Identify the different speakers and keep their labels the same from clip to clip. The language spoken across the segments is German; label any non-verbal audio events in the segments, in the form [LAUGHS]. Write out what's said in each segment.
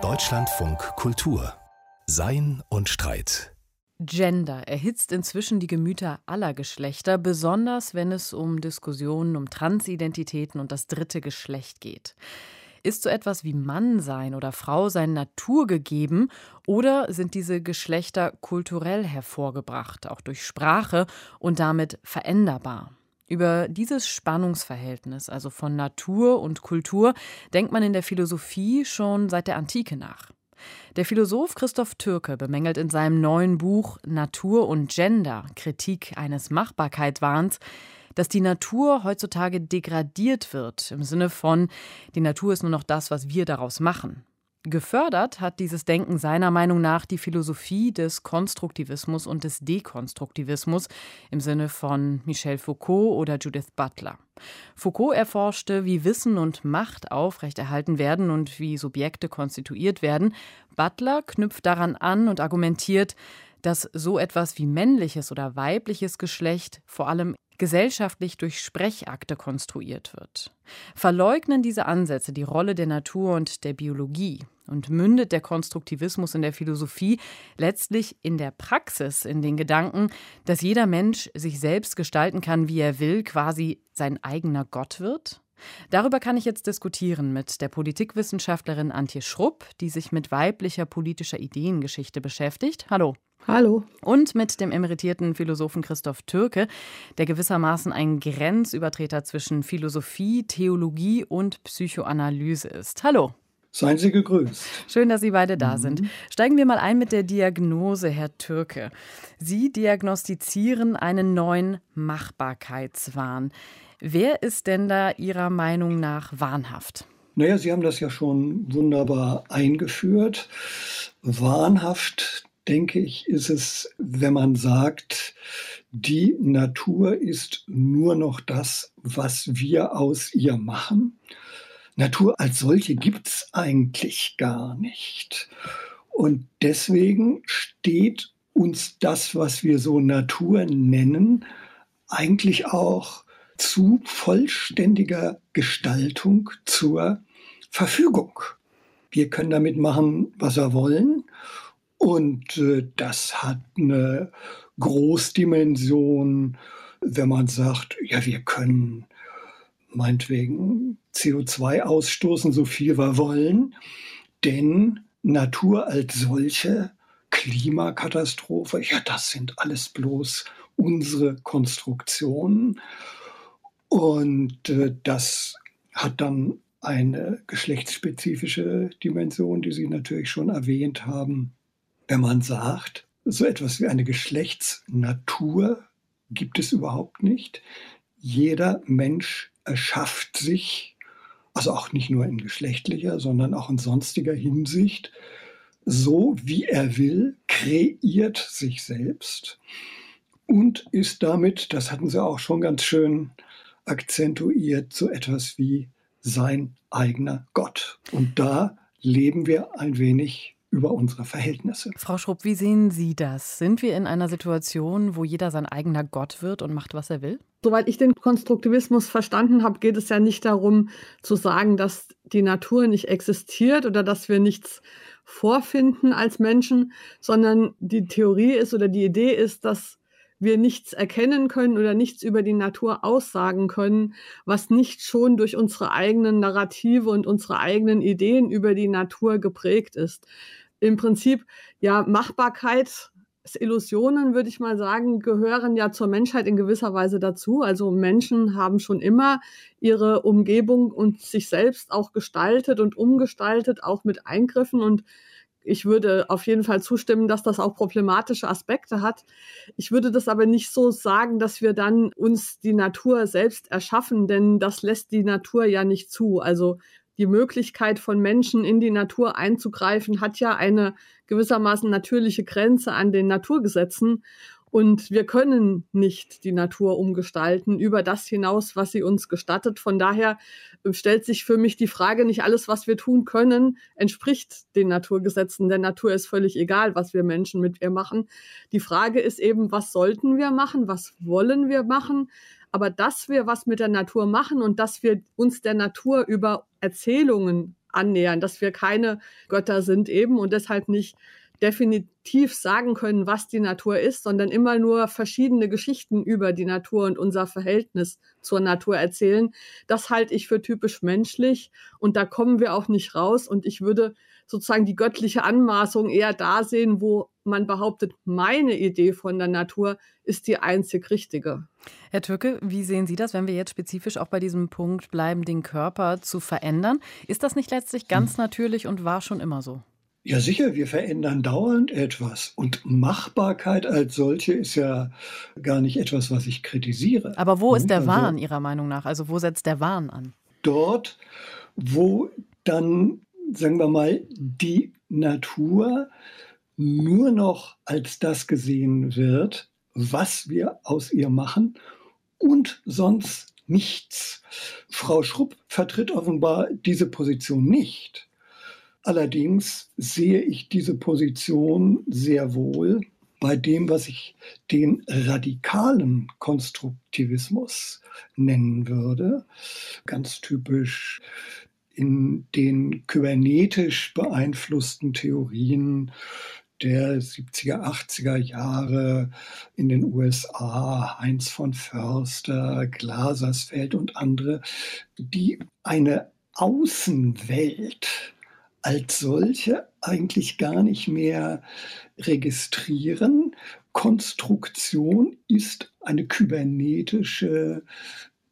Speaker 1: Deutschlandfunk Kultur Sein und Streit
Speaker 2: Gender erhitzt inzwischen die Gemüter aller Geschlechter, besonders wenn es um Diskussionen um Transidentitäten und das dritte Geschlecht geht. Ist so etwas wie Mann sein oder Frau sein naturgegeben oder sind diese Geschlechter kulturell hervorgebracht, auch durch Sprache und damit veränderbar? Über dieses Spannungsverhältnis, also von Natur und Kultur, denkt man in der Philosophie schon seit der Antike nach. Der Philosoph Christoph Türke bemängelt in seinem neuen Buch Natur und Gender Kritik eines Machbarkeitswahns, dass die Natur heutzutage degradiert wird, im Sinne von, die Natur ist nur noch das, was wir daraus machen. Gefördert hat dieses Denken seiner Meinung nach die Philosophie des Konstruktivismus und des Dekonstruktivismus im Sinne von Michel Foucault oder Judith Butler. Foucault erforschte, wie Wissen und Macht aufrechterhalten werden und wie Subjekte konstituiert werden. Butler knüpft daran an und argumentiert, dass so etwas wie männliches oder weibliches Geschlecht vor allem gesellschaftlich durch Sprechakte konstruiert wird. Verleugnen diese Ansätze die Rolle der Natur und der Biologie und mündet der Konstruktivismus in der Philosophie letztlich in der Praxis, in den Gedanken, dass jeder Mensch sich selbst gestalten kann, wie er will, quasi sein eigener Gott wird? Darüber kann ich jetzt diskutieren mit der Politikwissenschaftlerin Antje Schrupp, die sich mit weiblicher politischer Ideengeschichte beschäftigt. Hallo.
Speaker 3: Hallo.
Speaker 2: Und mit dem emeritierten Philosophen Christoph Türke, der gewissermaßen ein Grenzübertreter zwischen Philosophie, Theologie und Psychoanalyse ist. Hallo.
Speaker 3: Seien Sie gegrüßt.
Speaker 2: Schön, dass Sie beide da mhm. sind. Steigen wir mal ein mit der Diagnose, Herr Türke. Sie diagnostizieren einen neuen Machbarkeitswahn. Wer ist denn da Ihrer Meinung nach wahnhaft?
Speaker 3: Naja, Sie haben das ja schon wunderbar eingeführt. Wahnhaft denke ich, ist es, wenn man sagt, die Natur ist nur noch das, was wir aus ihr machen. Natur als solche gibt es eigentlich gar nicht. Und deswegen steht uns das, was wir so Natur nennen, eigentlich auch zu vollständiger Gestaltung zur Verfügung. Wir können damit machen, was wir wollen. Und äh, das hat eine Großdimension, wenn man sagt, ja, wir können meinetwegen CO2 ausstoßen, so viel wir wollen, denn Natur als solche, Klimakatastrophe, ja, das sind alles bloß unsere Konstruktionen. Und äh, das hat dann eine geschlechtsspezifische Dimension, die Sie natürlich schon erwähnt haben wenn man sagt, so etwas wie eine Geschlechtsnatur gibt es überhaupt nicht. Jeder Mensch erschafft sich, also auch nicht nur in geschlechtlicher, sondern auch in sonstiger Hinsicht, so wie er will, kreiert sich selbst und ist damit, das hatten Sie auch schon ganz schön akzentuiert, so etwas wie sein eigener Gott. Und da leben wir ein wenig über unsere Verhältnisse.
Speaker 2: Frau Schrupp, wie sehen Sie das? Sind wir in einer Situation, wo jeder sein eigener Gott wird und macht, was er will?
Speaker 4: Soweit ich den Konstruktivismus verstanden habe, geht es ja nicht darum zu sagen, dass die Natur nicht existiert oder dass wir nichts vorfinden als Menschen, sondern die Theorie ist oder die Idee ist, dass wir nichts erkennen können oder nichts über die Natur aussagen können, was nicht schon durch unsere eigenen Narrative und unsere eigenen Ideen über die Natur geprägt ist im Prinzip ja Machbarkeit, Illusionen, würde ich mal sagen, gehören ja zur Menschheit in gewisser Weise dazu. Also Menschen haben schon immer ihre Umgebung und sich selbst auch gestaltet und umgestaltet, auch mit Eingriffen. Und ich würde auf jeden Fall zustimmen, dass das auch problematische Aspekte hat. Ich würde das aber nicht so sagen, dass wir dann uns die Natur selbst erschaffen, denn das lässt die Natur ja nicht zu. Also die Möglichkeit von Menschen in die Natur einzugreifen, hat ja eine gewissermaßen natürliche Grenze an den Naturgesetzen. Und wir können nicht die Natur umgestalten über das hinaus, was sie uns gestattet. Von daher stellt sich für mich die Frage, nicht alles, was wir tun können, entspricht den Naturgesetzen. Der Natur ist völlig egal, was wir Menschen mit ihr machen. Die Frage ist eben, was sollten wir machen? Was wollen wir machen? Aber dass wir was mit der Natur machen und dass wir uns der Natur über Erzählungen annähern, dass wir keine Götter sind eben und deshalb nicht definitiv sagen können, was die Natur ist, sondern immer nur verschiedene Geschichten über die Natur und unser Verhältnis zur Natur erzählen. Das halte ich für typisch menschlich und da kommen wir auch nicht raus. Und ich würde sozusagen die göttliche Anmaßung eher da sehen, wo man behauptet, meine Idee von der Natur ist die einzig richtige.
Speaker 2: Herr Türke, wie sehen Sie das, wenn wir jetzt spezifisch auch bei diesem Punkt bleiben, den Körper zu verändern? Ist das nicht letztlich ganz hm. natürlich und war schon immer so?
Speaker 3: Ja, sicher, wir verändern dauernd etwas. Und Machbarkeit als solche ist ja gar nicht etwas, was ich kritisiere.
Speaker 2: Aber wo ist der also, Wahn Ihrer Meinung nach? Also wo setzt der Wahn an?
Speaker 3: Dort, wo dann, sagen wir mal, die Natur nur noch als das gesehen wird, was wir aus ihr machen und sonst nichts. Frau Schrupp vertritt offenbar diese Position nicht. Allerdings sehe ich diese Position sehr wohl bei dem, was ich den radikalen Konstruktivismus nennen würde. Ganz typisch in den kybernetisch beeinflussten Theorien der 70er, 80er Jahre in den USA, Heinz von Förster, Glasersfeld und andere, die eine Außenwelt als solche eigentlich gar nicht mehr registrieren. Konstruktion ist eine kybernetische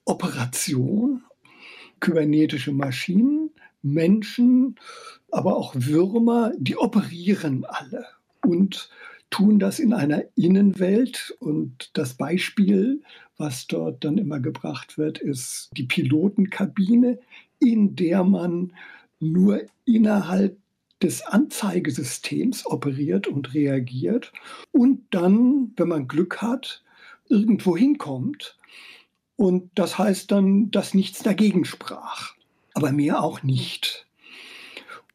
Speaker 3: Operation, kybernetische Maschinen, Menschen, aber auch Würmer, die operieren alle und tun das in einer Innenwelt. Und das Beispiel, was dort dann immer gebracht wird, ist die Pilotenkabine, in der man nur innerhalb des Anzeigesystems operiert und reagiert und dann, wenn man Glück hat, irgendwo hinkommt. Und das heißt dann, dass nichts dagegen sprach, aber mehr auch nicht.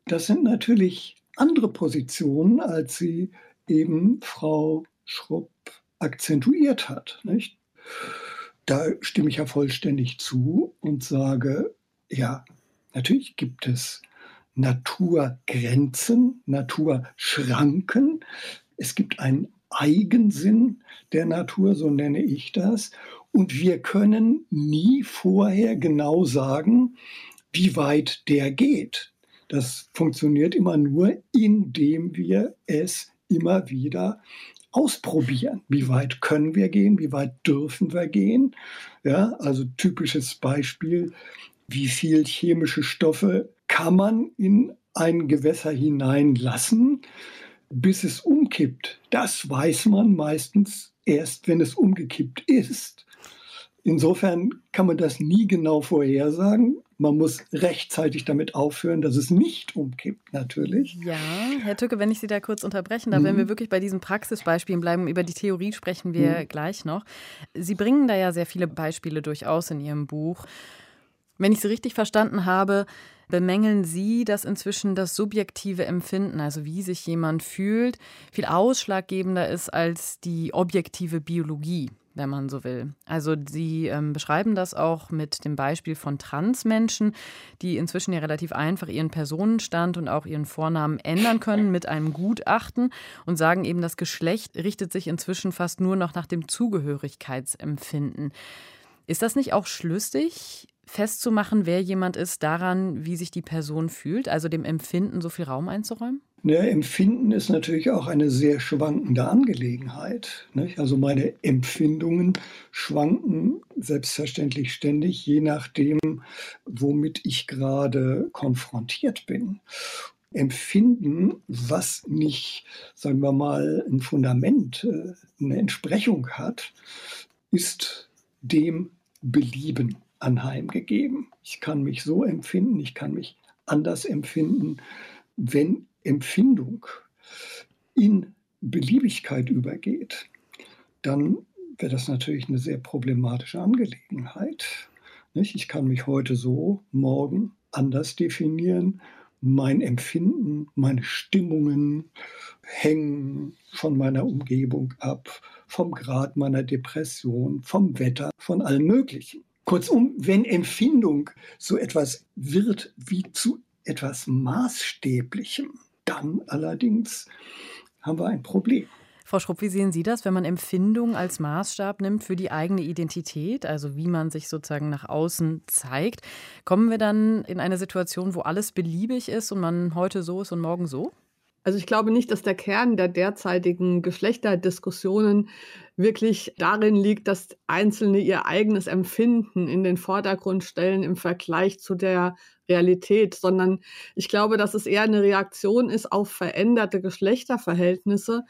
Speaker 3: Das sind natürlich andere Positionen, als sie eben Frau Schrupp akzentuiert hat. Nicht? Da stimme ich ja vollständig zu und sage, ja, Natürlich gibt es Naturgrenzen, Naturschranken. Es gibt einen Eigensinn der Natur, so nenne ich das. Und wir können nie vorher genau sagen, wie weit der geht. Das funktioniert immer nur, indem wir es immer wieder ausprobieren. Wie weit können wir gehen? Wie weit dürfen wir gehen? Ja, also typisches Beispiel wie viel chemische Stoffe kann man in ein Gewässer hineinlassen, bis es umkippt. Das weiß man meistens erst, wenn es umgekippt ist. Insofern kann man das nie genau vorhersagen. Man muss rechtzeitig damit aufhören, dass es nicht umkippt, natürlich.
Speaker 2: Ja, Herr Tücke, wenn ich Sie da kurz unterbrechen darf, mhm. wenn wir wirklich bei diesen Praxisbeispielen bleiben, über die Theorie sprechen wir mhm. gleich noch. Sie bringen da ja sehr viele Beispiele durchaus in Ihrem Buch. Wenn ich Sie richtig verstanden habe, bemängeln Sie, dass inzwischen das subjektive Empfinden, also wie sich jemand fühlt, viel ausschlaggebender ist als die objektive Biologie, wenn man so will. Also Sie ähm, beschreiben das auch mit dem Beispiel von Transmenschen, die inzwischen ja relativ einfach ihren Personenstand und auch ihren Vornamen ändern können mit einem Gutachten und sagen eben, das Geschlecht richtet sich inzwischen fast nur noch nach dem Zugehörigkeitsempfinden. Ist das nicht auch schlüssig, festzumachen, wer jemand ist, daran, wie sich die Person fühlt, also dem Empfinden so viel Raum einzuräumen?
Speaker 3: Ja, Empfinden ist natürlich auch eine sehr schwankende Angelegenheit. Nicht? Also meine Empfindungen schwanken selbstverständlich ständig, je nachdem, womit ich gerade konfrontiert bin. Empfinden, was nicht, sagen wir mal, ein Fundament, äh, eine Entsprechung hat, ist dem Belieben anheimgegeben. Ich kann mich so empfinden, ich kann mich anders empfinden. Wenn Empfindung in Beliebigkeit übergeht, dann wäre das natürlich eine sehr problematische Angelegenheit. Ich kann mich heute so, morgen anders definieren. Mein Empfinden, meine Stimmungen hängen von meiner Umgebung ab, vom Grad meiner Depression, vom Wetter, von allem Möglichen. Kurzum, wenn Empfindung so etwas wird wie zu etwas Maßstäblichem, dann allerdings haben wir ein Problem.
Speaker 2: Frau Schrupp, wie sehen Sie das, wenn man Empfindung als Maßstab nimmt für die eigene Identität, also wie man sich sozusagen nach außen zeigt? Kommen wir dann in eine Situation, wo alles beliebig ist und man heute so ist und morgen so?
Speaker 4: Also ich glaube nicht, dass der Kern der derzeitigen Geschlechterdiskussionen wirklich darin liegt, dass Einzelne ihr eigenes Empfinden in den Vordergrund stellen im Vergleich zu der Realität, sondern ich glaube, dass es eher eine Reaktion ist auf veränderte Geschlechterverhältnisse,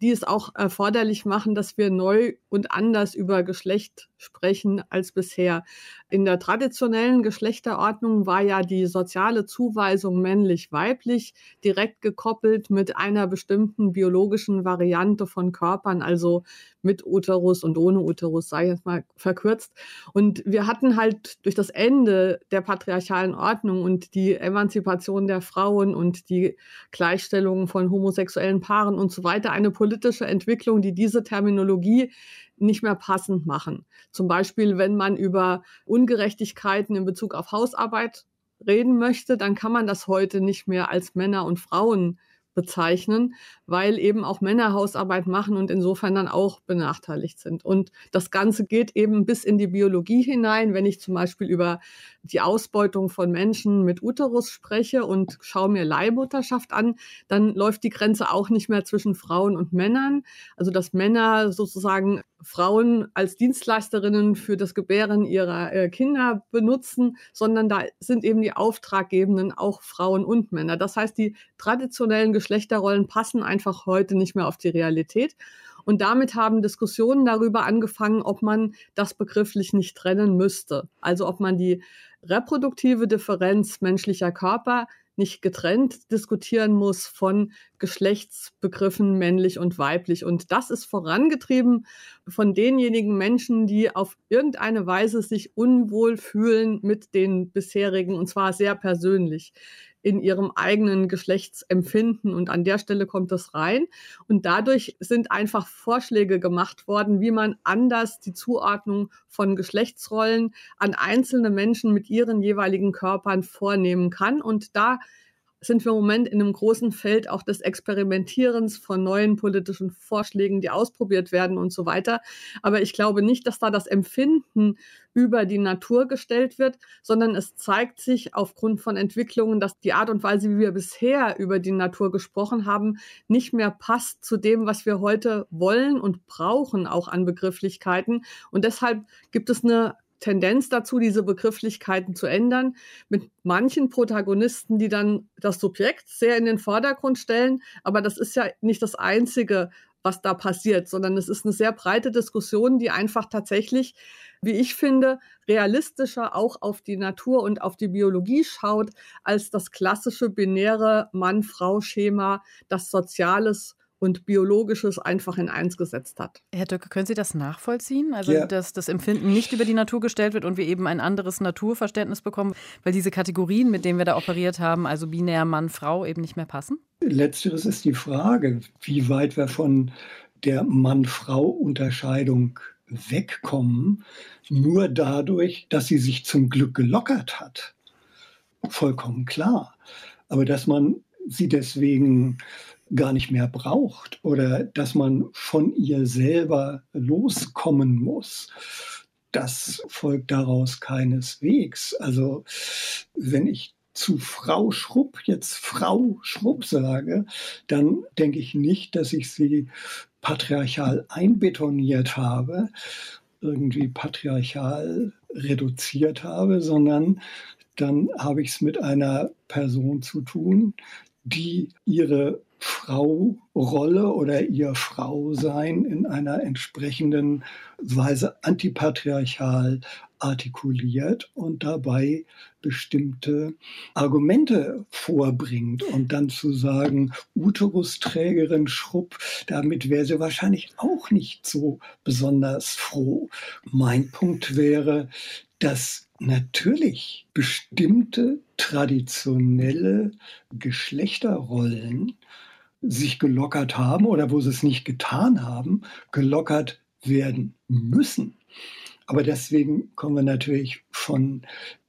Speaker 4: die es auch erforderlich machen, dass wir neu und anders über Geschlecht sprechen als bisher. In der traditionellen Geschlechterordnung war ja die soziale Zuweisung männlich-weiblich direkt gekoppelt mit einer bestimmten biologischen Variante von Körpern, also mit Uterus und ohne Uterus, sei jetzt mal verkürzt. Und wir hatten halt durch das Ende der patriarchalen Ordnung und die Emanzipation der Frauen und die Gleichstellung von homosexuellen Paaren und so weiter eine politische Entwicklung, die diese Terminologie nicht mehr passend machen. Zum Beispiel, wenn man über Ungerechtigkeiten in Bezug auf Hausarbeit reden möchte, dann kann man das heute nicht mehr als Männer und Frauen bezeichnen, weil eben auch Männer Hausarbeit machen und insofern dann auch benachteiligt sind. Und das Ganze geht eben bis in die Biologie hinein. Wenn ich zum Beispiel über die Ausbeutung von Menschen mit Uterus spreche und schaue mir Leihmutterschaft an, dann läuft die Grenze auch nicht mehr zwischen Frauen und Männern. Also dass Männer sozusagen Frauen als Dienstleisterinnen für das Gebären ihrer äh, Kinder benutzen, sondern da sind eben die Auftraggebenden auch Frauen und Männer. Das heißt, die traditionellen Geschlechterrollen passen einfach heute nicht mehr auf die Realität. Und damit haben Diskussionen darüber angefangen, ob man das begrifflich nicht trennen müsste. Also ob man die reproduktive Differenz menschlicher Körper nicht getrennt diskutieren muss von Geschlechtsbegriffen männlich und weiblich. Und das ist vorangetrieben von denjenigen Menschen, die auf irgendeine Weise sich unwohl fühlen mit den bisherigen, und zwar sehr persönlich in ihrem eigenen Geschlechtsempfinden. Und an der Stelle kommt das rein. Und dadurch sind einfach Vorschläge gemacht worden, wie man anders die Zuordnung von Geschlechtsrollen an einzelne Menschen mit ihren jeweiligen Körpern vornehmen kann. Und da sind wir im Moment in einem großen Feld auch des Experimentierens von neuen politischen Vorschlägen, die ausprobiert werden und so weiter. Aber ich glaube nicht, dass da das Empfinden über die Natur gestellt wird, sondern es zeigt sich aufgrund von Entwicklungen, dass die Art und Weise, wie wir bisher über die Natur gesprochen haben, nicht mehr passt zu dem, was wir heute wollen und brauchen, auch an Begrifflichkeiten. Und deshalb gibt es eine Tendenz dazu, diese Begrifflichkeiten zu ändern, mit manchen Protagonisten, die dann das Subjekt sehr in den Vordergrund stellen. Aber das ist ja nicht das Einzige, was da passiert, sondern es ist eine sehr breite Diskussion, die einfach tatsächlich, wie ich finde, realistischer auch auf die Natur und auf die Biologie schaut, als das klassische binäre Mann-Frau-Schema, das Soziales und Biologisches einfach in eins gesetzt hat.
Speaker 2: Herr Döcke, können Sie das nachvollziehen? Also, ja. dass das Empfinden nicht über die Natur gestellt wird und wir eben ein anderes Naturverständnis bekommen, weil diese Kategorien, mit denen wir da operiert haben, also binär Mann, Frau, eben nicht mehr passen?
Speaker 3: Letzteres ist die Frage, wie weit wir von der Mann-Frau-Unterscheidung wegkommen, nur dadurch, dass sie sich zum Glück gelockert hat. Vollkommen klar. Aber dass man sie deswegen gar nicht mehr braucht oder dass man von ihr selber loskommen muss. Das folgt daraus keineswegs. Also wenn ich zu Frau Schrupp jetzt Frau Schrupp sage, dann denke ich nicht, dass ich sie patriarchal einbetoniert habe, irgendwie patriarchal reduziert habe, sondern dann habe ich es mit einer Person zu tun, die ihre Frau-Rolle oder ihr Frausein in einer entsprechenden Weise antipatriarchal artikuliert und dabei bestimmte Argumente vorbringt und dann zu sagen, Uterusträgerin Schrupp, damit wäre sie wahrscheinlich auch nicht so besonders froh. Mein Punkt wäre, dass natürlich bestimmte traditionelle Geschlechterrollen sich gelockert haben oder wo sie es nicht getan haben, gelockert werden müssen. Aber deswegen kommen wir natürlich von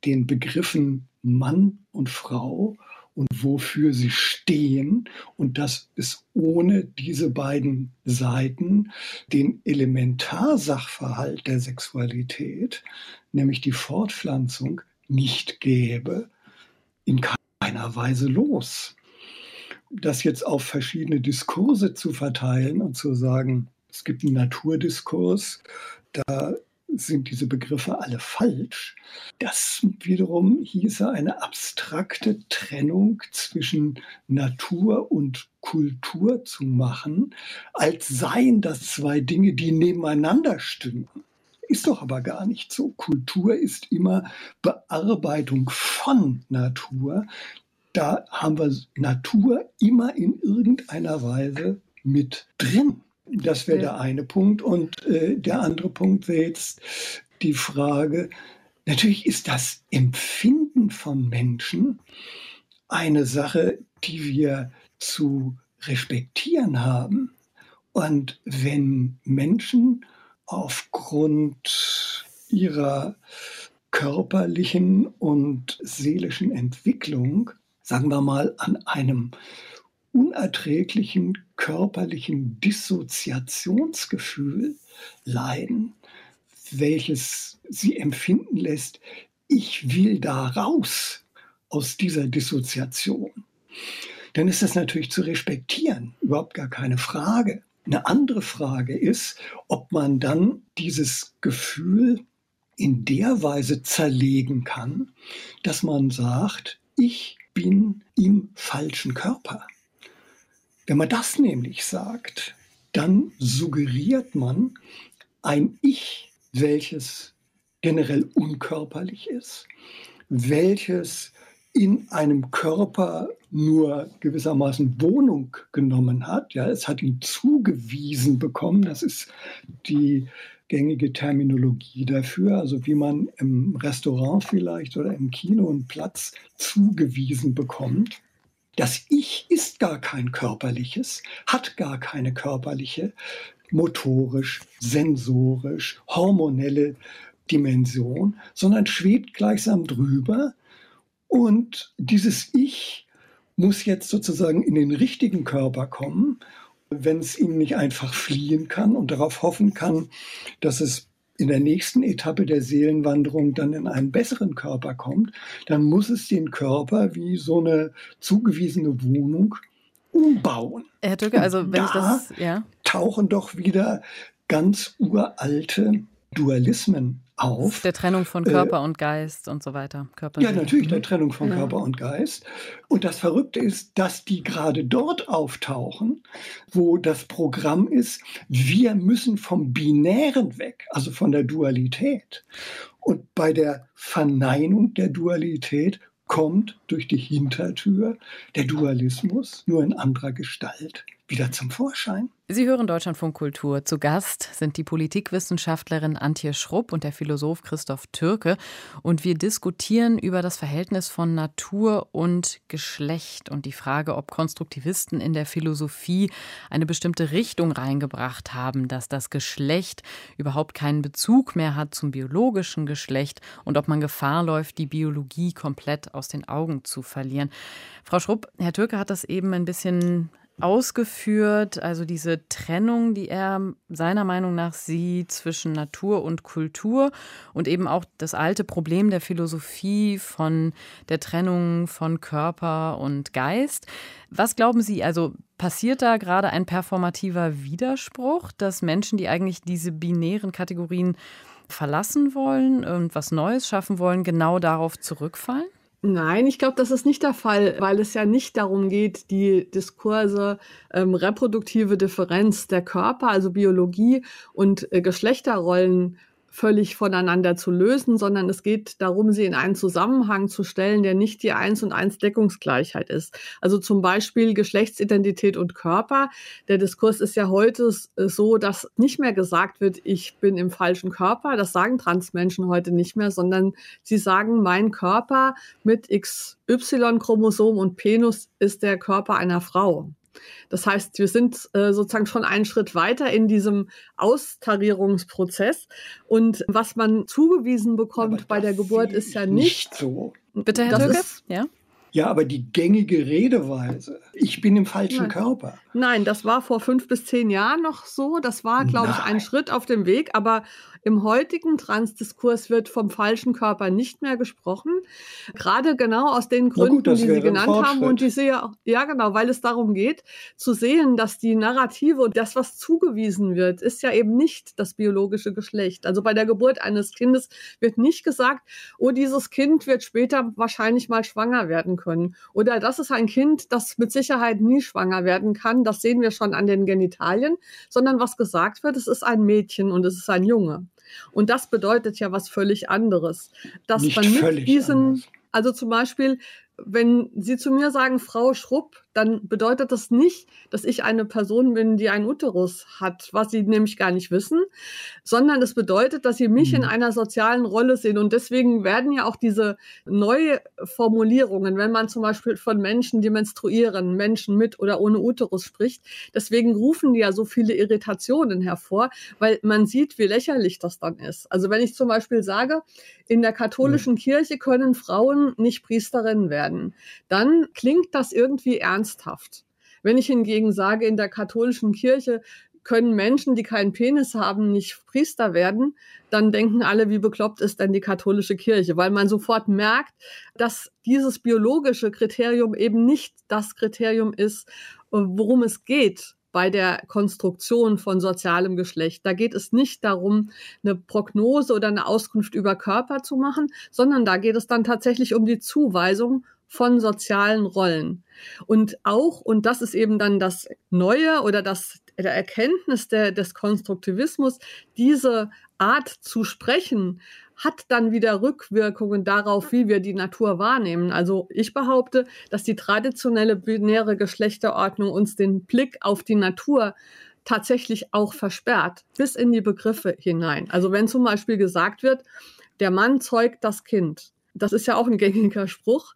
Speaker 3: den Begriffen Mann und Frau und wofür sie stehen und dass es ohne diese beiden Seiten den Elementarsachverhalt der Sexualität, nämlich die Fortpflanzung, nicht gäbe, in keiner Weise los. Das jetzt auf verschiedene Diskurse zu verteilen und zu sagen, es gibt einen Naturdiskurs, da sind diese Begriffe alle falsch. Das wiederum hieße eine abstrakte Trennung zwischen Natur und Kultur zu machen, als seien das zwei Dinge, die nebeneinander stünden. Ist doch aber gar nicht so. Kultur ist immer Bearbeitung von Natur. Da haben wir Natur immer in irgendeiner Weise mit drin. Das wäre der eine Punkt. Und äh, der andere Punkt wäre jetzt die Frage, natürlich ist das Empfinden von Menschen eine Sache, die wir zu respektieren haben. Und wenn Menschen aufgrund ihrer körperlichen und seelischen Entwicklung, sagen wir mal, an einem unerträglichen körperlichen Dissoziationsgefühl leiden, welches sie empfinden lässt, ich will da raus aus dieser Dissoziation, dann ist das natürlich zu respektieren, überhaupt gar keine Frage. Eine andere Frage ist, ob man dann dieses Gefühl in der Weise zerlegen kann, dass man sagt, ich bin im falschen Körper. Wenn man das nämlich sagt, dann suggeriert man ein Ich, welches generell unkörperlich ist, welches in einem Körper nur gewissermaßen Wohnung genommen hat. Ja, es hat ihn zugewiesen bekommen. Das ist die gängige Terminologie dafür. Also wie man im Restaurant vielleicht oder im Kino einen Platz zugewiesen bekommt. Das Ich ist gar kein körperliches, hat gar keine körperliche, motorisch, sensorisch, hormonelle Dimension, sondern schwebt gleichsam drüber. Und dieses Ich muss jetzt sozusagen in den richtigen Körper kommen, wenn es ihn nicht einfach fliehen kann und darauf hoffen kann, dass es in der nächsten Etappe der Seelenwanderung dann in einen besseren Körper kommt, dann muss es den Körper wie so eine zugewiesene Wohnung umbauen.
Speaker 2: Herr Tücke, also wenn
Speaker 3: da
Speaker 2: ich das, ja.
Speaker 3: tauchen doch wieder ganz uralte Dualismen auf.
Speaker 2: Der Trennung von Körper äh, und Geist und so weiter.
Speaker 3: Körper ja, natürlich, der. Trennung von ja. Körper und Geist. Und das Verrückte ist, dass die gerade dort auftauchen, wo das Programm ist, wir müssen vom Binären weg, also von der Dualität. Und bei der Verneinung der Dualität kommt durch die Hintertür der Dualismus nur in anderer Gestalt wieder zum Vorschein.
Speaker 2: Sie hören Deutschlandfunk Kultur. Zu Gast sind die Politikwissenschaftlerin Antje Schrupp und der Philosoph Christoph Türke. Und wir diskutieren über das Verhältnis von Natur und Geschlecht und die Frage, ob Konstruktivisten in der Philosophie eine bestimmte Richtung reingebracht haben, dass das Geschlecht überhaupt keinen Bezug mehr hat zum biologischen Geschlecht und ob man Gefahr läuft, die Biologie komplett aus den Augen zu verlieren. Frau Schrupp, Herr Türke hat das eben ein bisschen ausgeführt, also diese Trennung, die er seiner Meinung nach sieht zwischen Natur und Kultur und eben auch das alte Problem der Philosophie von der Trennung von Körper und Geist. Was glauben Sie, also passiert da gerade ein performativer Widerspruch, dass Menschen, die eigentlich diese binären Kategorien verlassen wollen und was Neues schaffen wollen, genau darauf zurückfallen?
Speaker 4: Nein, ich glaube, das ist nicht der Fall, weil es ja nicht darum geht, die Diskurse ähm, reproduktive Differenz der Körper, also Biologie und äh, Geschlechterrollen völlig voneinander zu lösen, sondern es geht darum, sie in einen Zusammenhang zu stellen, der nicht die Eins und Eins Deckungsgleichheit ist. Also zum Beispiel Geschlechtsidentität und Körper. Der Diskurs ist ja heute so, dass nicht mehr gesagt wird, ich bin im falschen Körper. Das sagen Transmenschen heute nicht mehr, sondern sie sagen, mein Körper mit XY-Chromosom und Penus ist der Körper einer Frau. Das heißt, wir sind äh, sozusagen schon einen Schritt weiter in diesem Austarierungsprozess. Und was man zugewiesen bekommt bei der Geburt ist ja nicht,
Speaker 3: so.
Speaker 2: Bitte, Herr Türke? Ja.
Speaker 3: Ja, aber die gängige Redeweise, ich bin im falschen
Speaker 4: Nein.
Speaker 3: Körper.
Speaker 4: Nein, das war vor fünf bis zehn Jahren noch so. Das war, glaube ich, ein Schritt auf dem Weg. Aber im heutigen Transdiskurs wird vom falschen Körper nicht mehr gesprochen. Gerade genau aus den Gründen,
Speaker 3: gut,
Speaker 4: die Sie genannt haben. Und die sehe, ja genau, weil es darum geht, zu sehen, dass die Narrative und das, was zugewiesen wird, ist ja eben nicht das biologische Geschlecht. Also bei der Geburt eines Kindes wird nicht gesagt, oh, dieses Kind wird später wahrscheinlich mal schwanger werden können. Oder das ist ein Kind, das mit Sicherheit nie schwanger werden kann. Das sehen wir schon an den Genitalien. Sondern was gesagt wird, es ist ein Mädchen und es ist ein Junge. Und das bedeutet ja was völlig anderes. Dass
Speaker 3: Nicht
Speaker 4: man mit diesen,
Speaker 3: anders.
Speaker 4: also zum Beispiel, wenn Sie zu mir sagen, Frau Schrupp, dann bedeutet das nicht, dass ich eine Person bin, die einen Uterus hat, was Sie nämlich gar nicht wissen, sondern es bedeutet, dass Sie mich in
Speaker 3: Mhm.
Speaker 4: einer sozialen Rolle sehen. Und deswegen werden ja auch diese Neuformulierungen, wenn man zum Beispiel von Menschen, die menstruieren, Menschen mit oder ohne Uterus spricht, deswegen rufen die ja so viele Irritationen hervor, weil man sieht, wie lächerlich das dann ist. Also wenn ich zum Beispiel sage, in der katholischen Kirche können Frauen nicht Priesterinnen werden, dann klingt das irgendwie ernsthaft. Wenn ich hingegen sage, in der katholischen Kirche können Menschen, die keinen Penis haben, nicht Priester werden, dann denken alle, wie bekloppt ist denn die katholische Kirche, weil man sofort merkt, dass dieses biologische Kriterium eben nicht das Kriterium ist, worum es geht bei der Konstruktion von sozialem Geschlecht. Da geht es nicht darum, eine Prognose oder eine Auskunft über Körper zu machen, sondern da geht es dann tatsächlich um die Zuweisung von sozialen Rollen. Und auch, und das ist eben dann das Neue oder das der Erkenntnis der, des Konstruktivismus, diese Art zu sprechen, hat dann wieder Rückwirkungen darauf, wie wir die Natur wahrnehmen. Also ich behaupte, dass die traditionelle binäre Geschlechterordnung uns den Blick auf die Natur tatsächlich auch versperrt, bis in die Begriffe hinein. Also wenn zum Beispiel gesagt wird, der Mann zeugt das Kind. Das ist ja auch ein gängiger Spruch.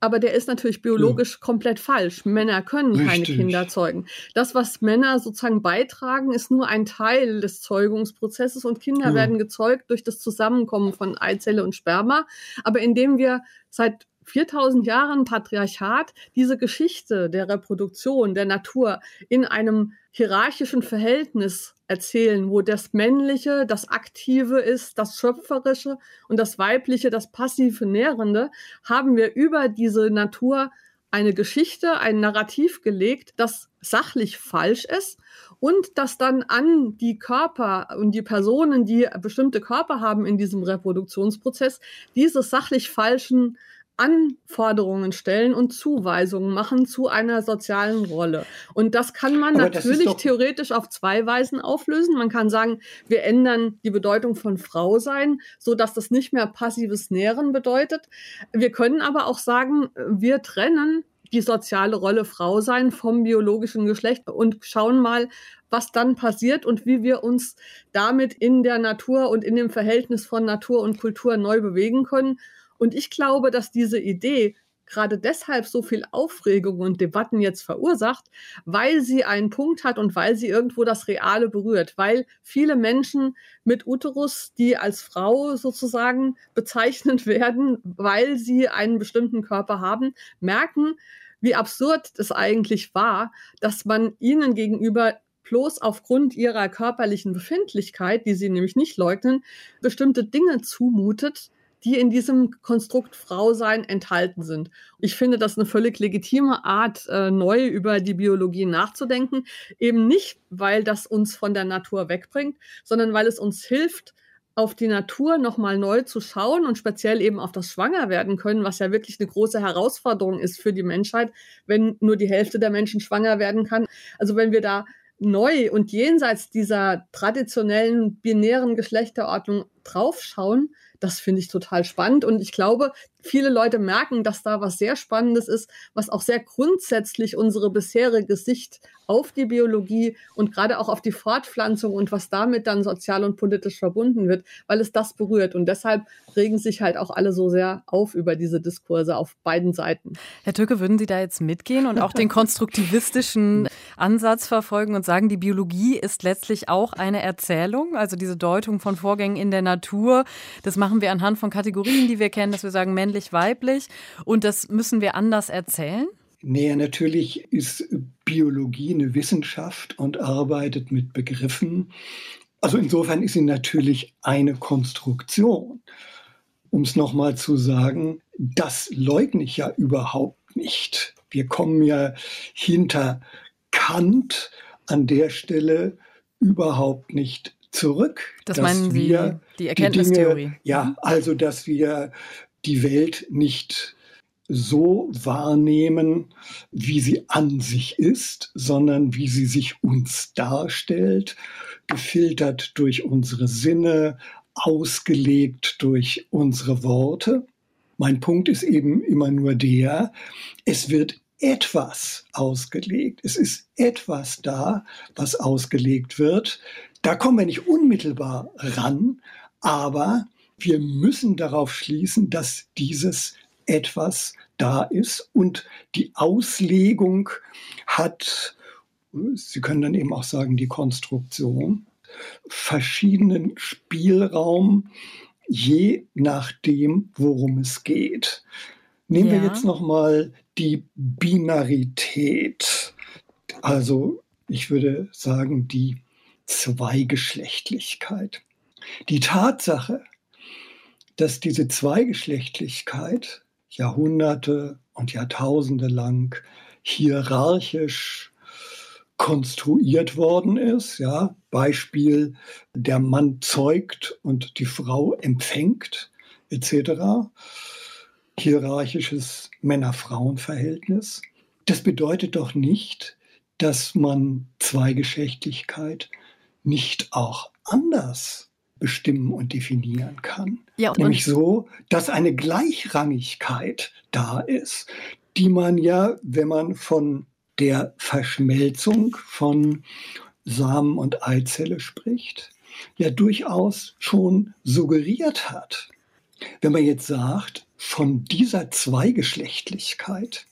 Speaker 4: Aber der ist natürlich biologisch ja. komplett falsch. Männer können Richtig. keine Kinder zeugen. Das, was Männer sozusagen beitragen, ist nur ein Teil des Zeugungsprozesses und Kinder ja. werden gezeugt durch das Zusammenkommen von Eizelle und Sperma. Aber indem wir seit 4000 Jahren Patriarchat diese Geschichte der Reproduktion der Natur in einem hierarchischen Verhältnis erzählen, wo das Männliche das Aktive ist, das Schöpferische und das Weibliche das passive Nährende, haben wir über diese Natur eine Geschichte, ein Narrativ gelegt, das sachlich falsch ist und das dann an die Körper und die Personen, die bestimmte Körper haben in diesem Reproduktionsprozess, diese sachlich falschen Anforderungen stellen und Zuweisungen machen zu einer sozialen Rolle. Und das kann man
Speaker 3: Aber
Speaker 4: natürlich theoretisch auf zwei Weisen auflösen. Man kann sagen, wir ändern die Bedeutung von Frau sein, so dass das nicht mehr passives Nähren bedeutet. Wir können aber auch sagen, wir trennen die soziale Rolle Frau sein vom biologischen Geschlecht und schauen mal, was dann passiert und wie wir uns damit in der Natur und in dem Verhältnis von Natur und Kultur neu bewegen können. Und ich glaube, dass diese Idee gerade deshalb so viel Aufregung und Debatten jetzt verursacht, weil sie einen Punkt hat und weil sie irgendwo das Reale berührt, weil viele Menschen mit Uterus, die als Frau sozusagen bezeichnet [LAUGHS] werden, weil sie einen bestimmten Körper haben, merken, wie absurd es eigentlich war, dass man ihnen gegenüber bloß aufgrund ihrer körperlichen Befindlichkeit, die sie nämlich nicht leugnen, bestimmte Dinge zumutet, die in diesem Konstrukt Frausein enthalten sind. Ich finde das eine völlig legitime Art, äh, neu über die Biologie nachzudenken. Eben nicht, weil das uns von der Natur wegbringt, sondern weil es uns hilft, auf die Natur nochmal neu zu schauen und speziell eben auf das Schwangerwerden können, was ja wirklich eine große Herausforderung ist für die Menschheit, wenn nur die Hälfte der Menschen schwanger werden kann. Also wenn wir da neu und jenseits dieser traditionellen binären Geschlechterordnung draufschauen, das finde ich total spannend. Und ich glaube, viele Leute merken, dass da was sehr Spannendes ist, was auch sehr grundsätzlich unsere bisherige Sicht auf die Biologie und gerade auch auf die Fortpflanzung und was damit dann sozial und politisch verbunden wird, weil es das berührt. Und deshalb regen sich halt auch alle so sehr auf über diese Diskurse auf beiden Seiten.
Speaker 2: Herr Türke, würden Sie da jetzt mitgehen und auch den [LAUGHS] konstruktivistischen Ansatz verfolgen und sagen, die Biologie ist letztlich auch eine Erzählung, also diese Deutung von Vorgängen in der Natur. Das machen wir anhand von Kategorien, die wir kennen, dass wir sagen männlich, weiblich und das müssen wir anders erzählen?
Speaker 3: Nee, natürlich ist Biologie eine Wissenschaft und arbeitet mit Begriffen. Also insofern ist sie natürlich eine Konstruktion. Um es nochmal zu sagen, das leugne ich ja überhaupt nicht. Wir kommen ja hinter Kant an der Stelle überhaupt nicht zurück.
Speaker 2: Das meinen Sie, die Erkenntnistheorie? Die Dinge,
Speaker 3: ja, mhm. also dass wir die Welt nicht so wahrnehmen, wie sie an sich ist, sondern wie sie sich uns darstellt, gefiltert durch unsere Sinne, ausgelegt durch unsere Worte. Mein Punkt ist eben immer nur der, es wird etwas ausgelegt. Es ist etwas da, was ausgelegt wird. Da kommen wir nicht unmittelbar ran, aber wir müssen darauf schließen, dass dieses etwas da ist und die Auslegung hat, Sie können dann eben auch sagen, die Konstruktion, verschiedenen Spielraum, je nachdem, worum es geht. Nehmen ja. wir jetzt noch mal die Binarität, also ich würde sagen die Zweigeschlechtlichkeit. Die Tatsache, dass diese Zweigeschlechtlichkeit Jahrhunderte und Jahrtausende lang hierarchisch konstruiert worden ist. Ja, Beispiel, der Mann zeugt und die Frau empfängt, etc. Hierarchisches Männer-Frauen-Verhältnis. Das bedeutet doch nicht, dass man Zweigeschlechtlichkeit nicht auch anders bestimmen und definieren kann. Ja, und Nämlich so, dass eine Gleichrangigkeit da ist, die man ja, wenn man von der Verschmelzung von Samen und Eizelle spricht, ja durchaus schon suggeriert hat. Wenn man jetzt sagt, von dieser Zweigeschlechtlichkeit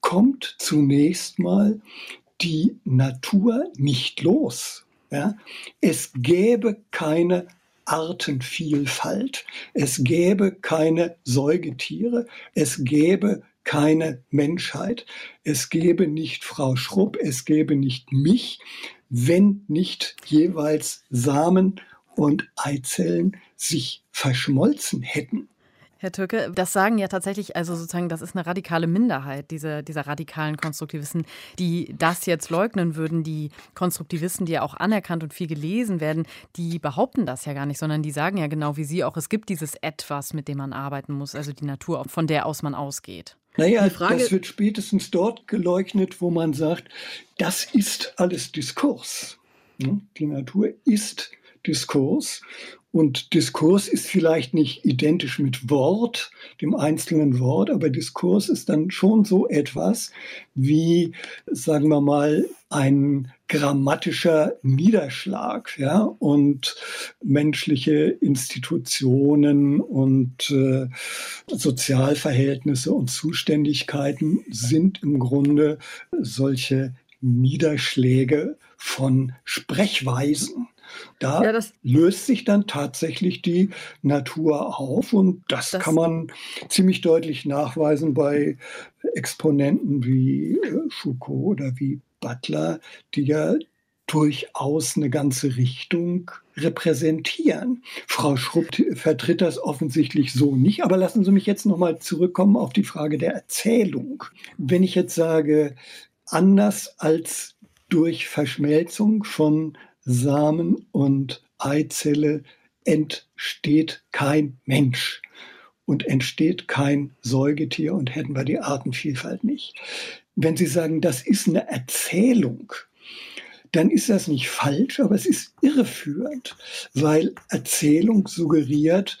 Speaker 3: kommt zunächst mal die Natur nicht los. Ja? Es gäbe keine Artenvielfalt, es gäbe keine Säugetiere, es gäbe keine Menschheit, es gäbe nicht Frau Schrupp, es gäbe nicht mich, wenn nicht jeweils Samen und Eizellen sich verschmolzen hätten.
Speaker 2: Herr Türke, das sagen ja tatsächlich, also sozusagen, das ist eine radikale Minderheit, diese, dieser radikalen Konstruktivisten, die das jetzt leugnen würden. Die Konstruktivisten, die ja auch anerkannt und viel gelesen werden, die behaupten das ja gar nicht, sondern die sagen ja genau wie Sie auch, es gibt dieses Etwas, mit dem man arbeiten muss, also die Natur, von der aus man ausgeht.
Speaker 3: Naja, Frage, das wird spätestens dort geleugnet, wo man sagt, das ist alles Diskurs. Die Natur ist Diskurs und Diskurs ist vielleicht nicht identisch mit Wort, dem einzelnen Wort, aber Diskurs ist dann schon so etwas wie, sagen wir mal, ein grammatischer Niederschlag, ja, und menschliche Institutionen und äh, Sozialverhältnisse und Zuständigkeiten sind im Grunde solche Niederschläge von Sprechweisen. Da ja, löst sich dann tatsächlich die Natur auf und das, das, kann man ziemlich deutlich nachweisen bei Exponenten wie äh, Foucault oder wie Butler, die ja durchaus eine ganze Richtung repräsentieren. Frau Schrupp vertritt das offensichtlich so nicht, aber lassen Sie mich jetzt nochmal zurückkommen auf die Frage der Erzählung. Wenn ich jetzt sage, anders als durch Verschmelzung von Samen und Eizelle entsteht kein Mensch und entsteht kein Säugetier und hätten wir die Artenvielfalt nicht. Wenn Sie sagen, das ist eine Erzählung, dann ist das nicht falsch, aber es ist irreführend, weil Erzählung suggeriert,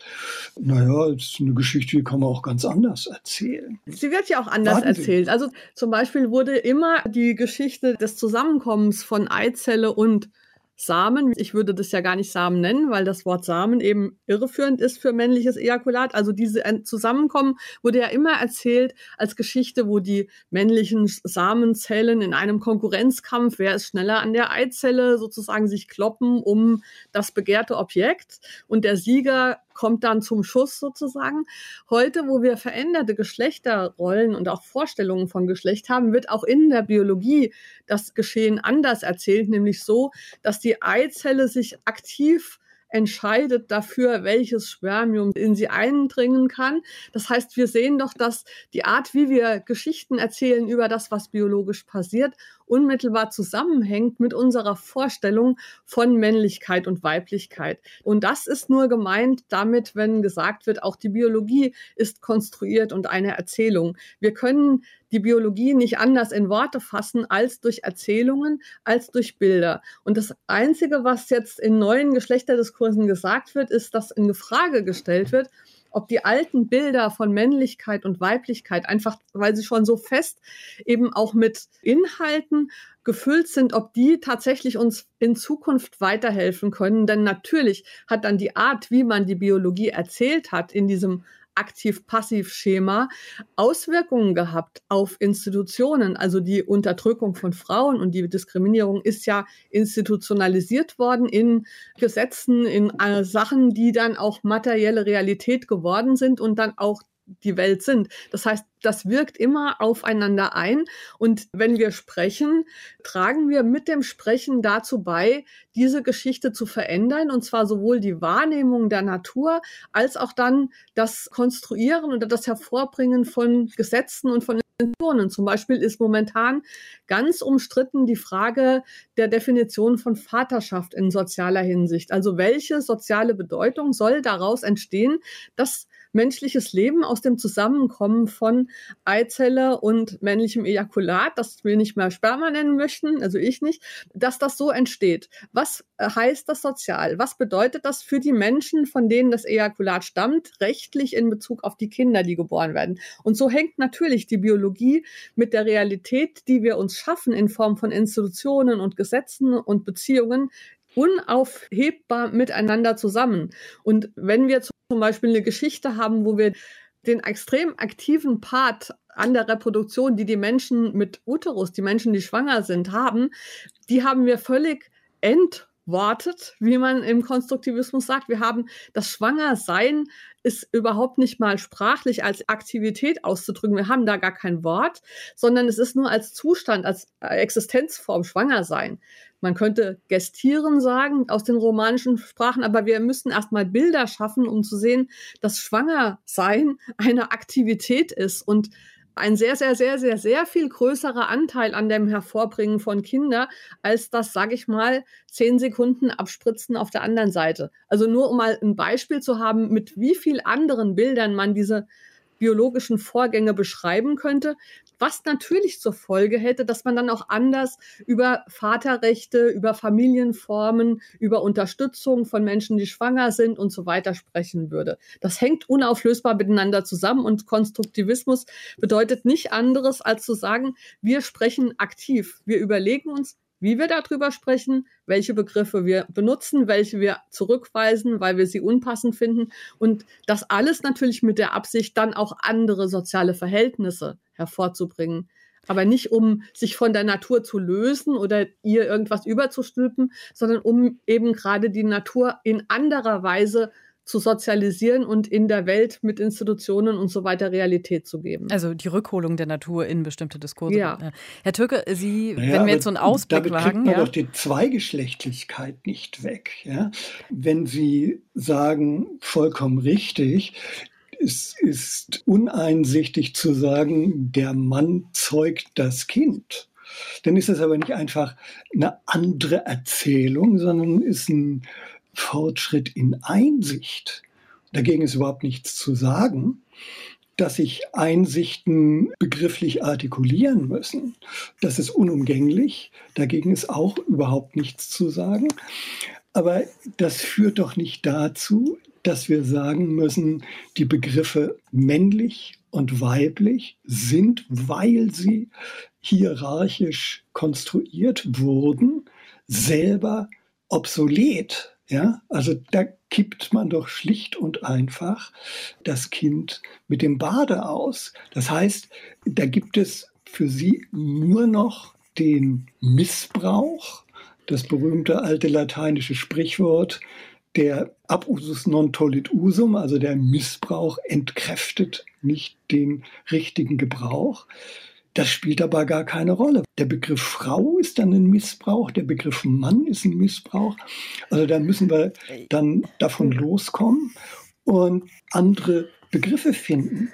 Speaker 3: naja, es ist eine Geschichte, die kann man auch ganz anders erzählen.
Speaker 4: Sie wird ja auch anders Warten erzählt. Sie. Also zum Beispiel wurde immer die Geschichte des Zusammenkommens von Eizelle und Samen. Ich würde das ja gar nicht Samen nennen, weil das Wort Samen eben irreführend ist für männliches Ejakulat. Also diese Zusammenkommen wurde ja immer erzählt als Geschichte, wo die männlichen Samenzellen in einem Konkurrenzkampf, wer ist schneller an der Eizelle, sozusagen sich kloppen um das begehrte Objekt. Und der Sieger kommt dann zum Schuss sozusagen. Heute, wo wir veränderte Geschlechterrollen und auch Vorstellungen von Geschlecht haben, wird auch in der Biologie das Geschehen anders erzählt, nämlich so, dass die Eizelle sich aktiv entscheidet dafür, welches Spermium in sie eindringen kann. Das heißt, wir sehen doch, dass die Art, wie wir Geschichten erzählen über das, was biologisch passiert, unmittelbar zusammenhängt mit unserer Vorstellung von Männlichkeit und Weiblichkeit. Und das ist nur gemeint damit, wenn gesagt wird, auch die Biologie ist konstruiert und eine Erzählung. Wir können die Biologie nicht anders in Worte fassen als durch Erzählungen, als durch Bilder. Und das Einzige, was jetzt in neuen Geschlechterdiskursen gesagt wird, ist, dass in Frage gestellt wird, ob die alten Bilder von Männlichkeit und Weiblichkeit einfach, weil sie schon so fest eben auch mit Inhalten gefüllt sind, ob die tatsächlich uns in Zukunft weiterhelfen können. Denn natürlich hat dann die Art, wie man die Biologie erzählt hat in diesem Aktiv-Passiv-Schema Auswirkungen gehabt auf Institutionen. Also die Unterdrückung von Frauen und die Diskriminierung ist ja institutionalisiert worden in Gesetzen, in äh, Sachen, die dann auch materielle Realität geworden sind und dann auch die Welt sind. Das heißt, das wirkt immer aufeinander ein. Und wenn wir sprechen, tragen wir mit dem Sprechen dazu bei, diese Geschichte zu verändern. Und zwar sowohl die Wahrnehmung der Natur als auch dann das Konstruieren oder das Hervorbringen von Gesetzen und von Intentionen. Zum Beispiel ist momentan ganz umstritten die Frage der Definition von Vaterschaft in sozialer Hinsicht. Also welche soziale Bedeutung soll daraus entstehen, dass menschliches Leben aus dem Zusammenkommen von Eizelle und männlichem Ejakulat, das wir nicht mehr Sperma nennen möchten, also ich nicht, dass das so entsteht. Was heißt das sozial? Was bedeutet das für die Menschen, von denen das Ejakulat stammt, rechtlich in Bezug auf die Kinder, die geboren werden? Und so hängt natürlich die Biologie mit der Realität, die wir uns schaffen in Form von Institutionen und Gesetzen und Beziehungen, unaufhebbar miteinander zusammen. Und wenn wir zum Beispiel eine Geschichte haben, wo wir den extrem aktiven Part an der Reproduktion, die die Menschen mit Uterus, die Menschen, die schwanger sind, haben, die haben wir völlig entwortet, wie man im Konstruktivismus sagt. Wir haben das Schwangersein ist überhaupt nicht mal sprachlich als Aktivität auszudrücken. Wir haben da gar kein Wort, sondern es ist nur als Zustand, als Existenzform schwanger sein. Man könnte gestieren sagen aus den romanischen Sprachen, aber wir müssen erstmal Bilder schaffen, um zu sehen, dass Schwangersein eine Aktivität ist und ein sehr, sehr, sehr, sehr, sehr viel größerer Anteil an dem Hervorbringen von Kindern, als das, sage ich mal, zehn Sekunden abspritzen auf der anderen Seite. Also nur um mal ein Beispiel zu haben, mit wie viel anderen Bildern man diese biologischen Vorgänge beschreiben könnte, was natürlich zur Folge hätte, dass man dann auch anders über Vaterrechte, über Familienformen, über Unterstützung von Menschen, die schwanger sind und so weiter sprechen würde. Das hängt unauflösbar miteinander zusammen und Konstruktivismus bedeutet nicht anderes, als zu sagen, wir sprechen aktiv. Wir überlegen uns, wie wir darüber sprechen, welche Begriffe wir benutzen, welche wir zurückweisen, weil wir sie unpassend finden und das alles natürlich mit der Absicht, dann auch andere soziale Verhältnisse hervorzubringen. Aber nicht um sich von der Natur zu lösen oder ihr irgendwas überzustülpen, sondern um eben gerade die Natur in anderer Weise zu sozialisieren und in der Welt mit Institutionen und so weiter Realität zu geben.
Speaker 2: Also die Rückholung der Natur in bestimmte Diskurse.
Speaker 4: Ja.
Speaker 2: Herr Türke, Sie, naja, wenn wir jetzt so einen Ausblick
Speaker 3: damit
Speaker 2: wagen.
Speaker 3: man
Speaker 2: ja.
Speaker 3: doch die Zweigeschlechtlichkeit nicht weg. Ja? Wenn Sie sagen, vollkommen richtig, es ist uneinsichtig zu sagen, der Mann zeugt das Kind. Dann ist das aber nicht einfach eine andere Erzählung, sondern ist ein Fortschritt in Einsicht. Dagegen ist überhaupt nichts zu sagen, dass sich Einsichten begrifflich artikulieren müssen. Das ist unumgänglich. Dagegen ist auch überhaupt nichts zu sagen. Aber das führt doch nicht dazu, dass wir sagen müssen, die Begriffe männlich und weiblich sind, weil sie hierarchisch konstruiert wurden, selber obsolet. Ja, also da kippt man doch schlicht und einfach das Kind mit dem Bade aus. Das heißt, da gibt es für sie nur noch den Missbrauch, das berühmte alte lateinische Sprichwort, der Abusus non tollit usum, also der Missbrauch entkräftet nicht den richtigen Gebrauch. Das spielt aber gar keine Rolle. Der Begriff Frau ist dann ein Missbrauch, der Begriff Mann ist ein Missbrauch. Also da müssen wir dann davon loskommen und andere Begriffe finden.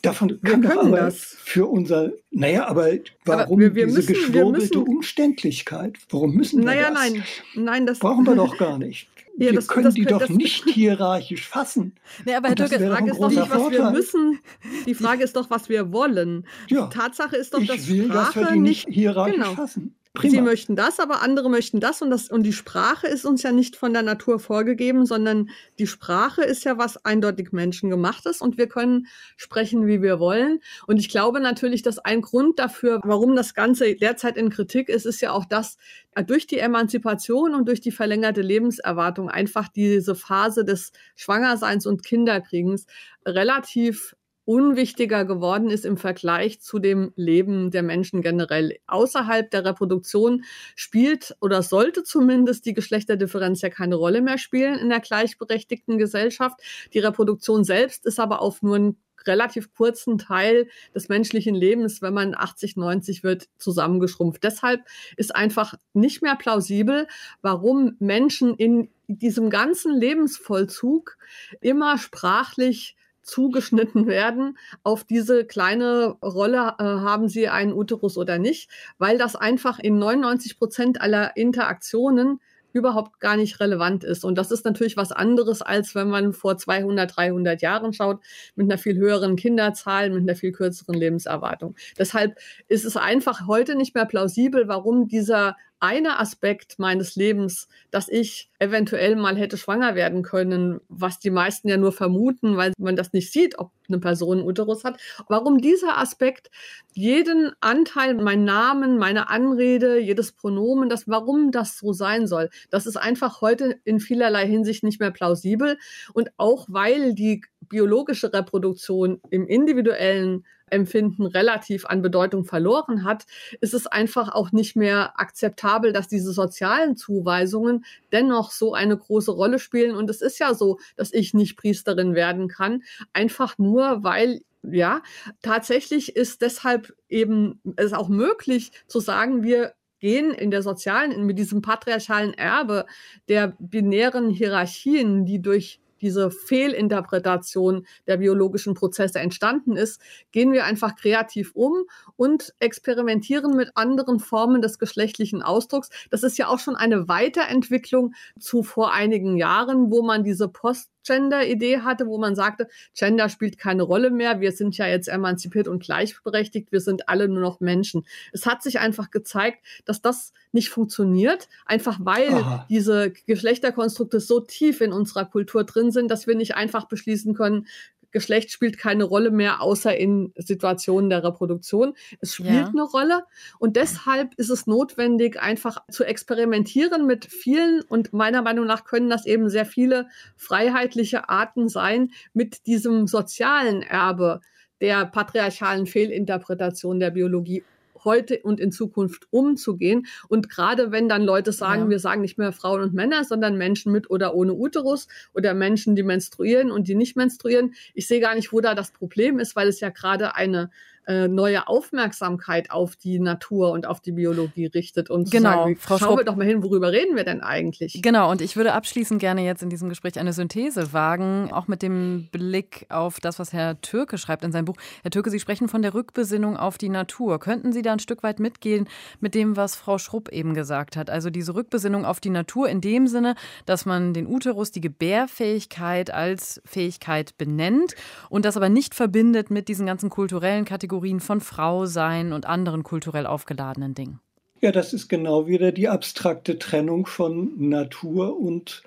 Speaker 3: Davon wir kann doch aber das. für unser, naja, aber warum aber wir, wir diese müssen, geschwurbelte Umständlichkeit? Warum müssen wir naja, das? Naja, nein, nein, das brauchen wir doch gar nicht. Ja, wir das, können das, die das, doch nicht hierarchisch fassen. [LAUGHS]
Speaker 4: Nee, aber Herr Dürke, die Frage ist doch nicht, was wir müssen. Die Frage ist doch, was wir wollen. Ja, die Tatsache ist doch, dass
Speaker 3: ich will, Sprache dass wir die nicht hierarchisch genau. fassen.
Speaker 4: Prima. Sie möchten das, aber andere möchten das und das und die Sprache ist uns ja nicht von der Natur vorgegeben, sondern die Sprache ist ja was eindeutig menschengemachtes und wir können sprechen, wie wir wollen. Und ich glaube natürlich, dass ein Grund dafür, warum das Ganze derzeit in Kritik ist, ist ja auch das, äh, durch die Emanzipation und durch die verlängerte Lebenserwartung einfach diese Phase des Schwangerseins und Kinderkriegens relativ unwichtiger geworden ist im Vergleich zu dem Leben der Menschen generell. Außerhalb der Reproduktion spielt oder sollte zumindest die Geschlechterdifferenz ja keine Rolle mehr spielen in der gleichberechtigten Gesellschaft. Die Reproduktion selbst ist aber auf nur einen relativ kurzen Teil des menschlichen Lebens, wenn man 80, 90 wird, zusammengeschrumpft. Deshalb ist einfach nicht mehr plausibel, warum Menschen in diesem ganzen Lebensvollzug immer sprachlich zugeschnitten werden auf diese kleine Rolle, äh, haben sie einen Uterus oder nicht, weil das einfach in 99 Prozent aller Interaktionen überhaupt gar nicht relevant ist. Und das ist natürlich was anderes, als wenn man vor 200, 300 Jahren schaut, mit einer viel höheren Kinderzahl, mit einer viel kürzeren Lebenserwartung. Deshalb ist es einfach heute nicht mehr plausibel, warum dieser eine Aspekt meines Lebens, dass ich eventuell mal hätte schwanger werden können, was die meisten ja nur vermuten, weil man das nicht sieht, ob eine Person einen Uterus hat. Warum dieser Aspekt jeden Anteil, mein Namen, meine Anrede, jedes Pronomen, das, warum das so sein soll, das ist einfach heute in vielerlei Hinsicht nicht mehr plausibel. Und auch weil die biologische Reproduktion im individuellen Empfinden relativ an Bedeutung verloren hat, ist es einfach auch nicht mehr akzeptabel, dass diese sozialen Zuweisungen dennoch so eine große Rolle spielen. Und es ist ja so, dass ich nicht Priesterin werden kann, einfach nur, weil ja, tatsächlich ist deshalb eben es auch möglich zu sagen, wir gehen in der sozialen, mit diesem patriarchalen Erbe der binären Hierarchien, die durch diese Fehlinterpretation der biologischen Prozesse entstanden ist, gehen wir einfach kreativ um und experimentieren mit anderen Formen des geschlechtlichen Ausdrucks. Das ist ja auch schon eine Weiterentwicklung zu vor einigen Jahren, wo man diese Post Gender-Idee hatte, wo man sagte, Gender spielt keine Rolle mehr, wir sind ja jetzt emanzipiert und gleichberechtigt, wir sind alle nur noch Menschen. Es hat sich einfach gezeigt, dass das nicht funktioniert, einfach weil Aha. diese Geschlechterkonstrukte so tief in unserer Kultur drin sind, dass wir nicht einfach beschließen können, Geschlecht spielt keine Rolle mehr, außer in Situationen der Reproduktion. Es spielt ja. eine Rolle und deshalb ist es notwendig, einfach zu experimentieren mit vielen und meiner Meinung nach können das eben sehr viele freiheitliche Arten sein, mit diesem sozialen Erbe der patriarchalen Fehlinterpretation der Biologie heute und in Zukunft umzugehen. Und gerade wenn dann Leute sagen, ja. wir sagen nicht mehr Frauen und Männer, sondern Menschen mit oder ohne Uterus oder Menschen, die menstruieren und die nicht menstruieren, ich sehe gar nicht, wo da das Problem ist, weil es ja gerade eine äh, neue Aufmerksamkeit auf die Natur und auf die Biologie richtet und
Speaker 2: genau,
Speaker 4: sagen, Frau schauen wir doch mal hin, worüber reden wir denn eigentlich?
Speaker 2: Genau, und ich würde abschließend gerne jetzt in diesem Gespräch eine Synthese wagen, auch mit dem Blick auf das, was Herr Türke schreibt in seinem Buch. Herr Türke, Sie sprechen von der Rückbesinnung auf die Natur. Könnten Sie da ein Stück weit mitgehen mit dem, was Frau Schrupp eben gesagt hat? Also diese Rückbesinnung auf die Natur in dem Sinne, dass man den Uterus, die Gebärfähigkeit als Fähigkeit benennt und das aber nicht verbindet mit diesen ganzen kulturellen Kategorien Kategorien von Frau sein und anderen kulturell aufgeladenen Dingen.
Speaker 3: Ja, das ist genau wieder die abstrakte Trennung von Natur und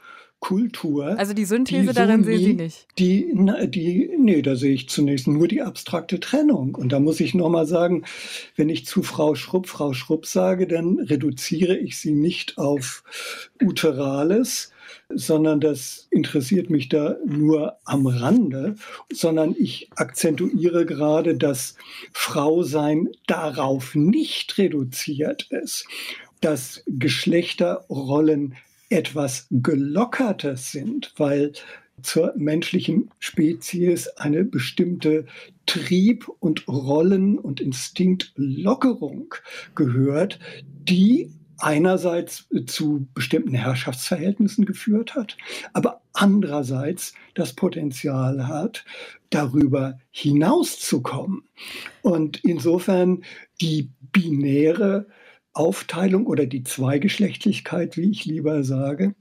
Speaker 3: Kultur.
Speaker 2: Also die Synthese die darin sehen Sie nicht.
Speaker 3: Die, die, nee, da sehe ich zunächst nur die abstrakte Trennung. Und da muss ich nochmal sagen, wenn ich zu Frau Schrupp, Frau Schrupp sage, dann reduziere ich sie nicht auf Uterales, sondern das interessiert mich da nur am Rande, sondern ich akzentuiere gerade, dass Frausein darauf nicht reduziert ist, dass Geschlechterrollen etwas gelockertes sind, weil zur menschlichen Spezies eine bestimmte Trieb- und Rollen- und Instinktlockerung gehört, die einerseits zu bestimmten Herrschaftsverhältnissen geführt hat, aber andererseits das Potenzial hat, darüber hinauszukommen. Und insofern die binäre Aufteilung oder die Zweigeschlechtlichkeit, wie ich lieber sage,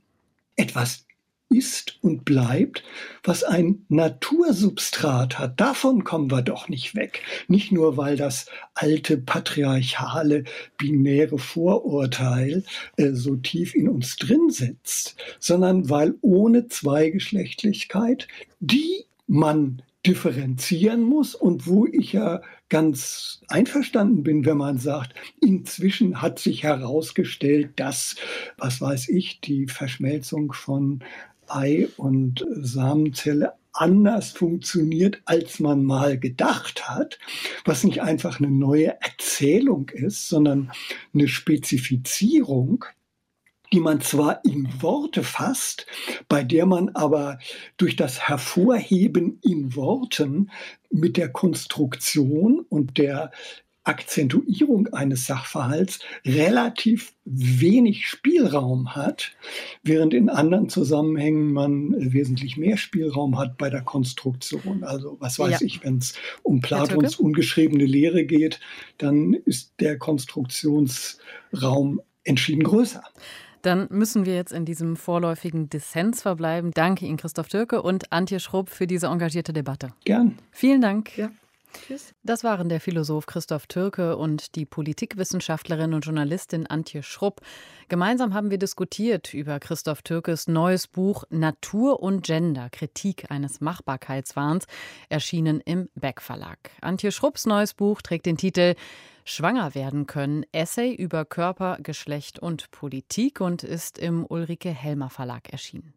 Speaker 3: etwas ist und bleibt, was ein Natursubstrat hat. Davon kommen wir doch nicht weg. Nicht nur, weil das alte patriarchale, binäre Vorurteil äh, so tief in uns drin sitzt, sondern weil ohne Zweigeschlechtlichkeit, die man differenzieren muss und wo ich ja ganz einverstanden bin, wenn man sagt, inzwischen hat sich herausgestellt, dass, was weiß ich, die Verschmelzung von Ei und Samenzelle anders funktioniert, als man mal gedacht hat, was nicht einfach eine neue Erzählung ist, sondern eine Spezifizierung die man zwar in Worte fasst, bei der man aber durch das Hervorheben in Worten mit der Konstruktion und der Akzentuierung eines Sachverhalts relativ wenig Spielraum hat, während in anderen Zusammenhängen man wesentlich mehr Spielraum hat bei der Konstruktion. Also was weiß ja. ich, wenn es um Platons ungeschriebene Lehre geht, dann ist der Konstruktionsraum entschieden größer.
Speaker 2: Dann müssen wir jetzt in diesem vorläufigen Dissens verbleiben. Danke Ihnen, Christoph Türke und Antje Schrupp, für diese engagierte Debatte.
Speaker 3: Gern.
Speaker 2: Vielen Dank.
Speaker 3: Ja.
Speaker 2: Tschüss. Das waren der Philosoph Christoph Türke und die Politikwissenschaftlerin und Journalistin Antje Schrupp. Gemeinsam haben wir diskutiert über Christoph Türkes neues Buch Natur und Gender, Kritik eines Machbarkeitswahns, erschienen im Beck Verlag. Antje Schrupps neues Buch trägt den Titel Schwanger werden können. Essay über Körper, Geschlecht und Politik und ist im Ulrike Helmer Verlag erschienen.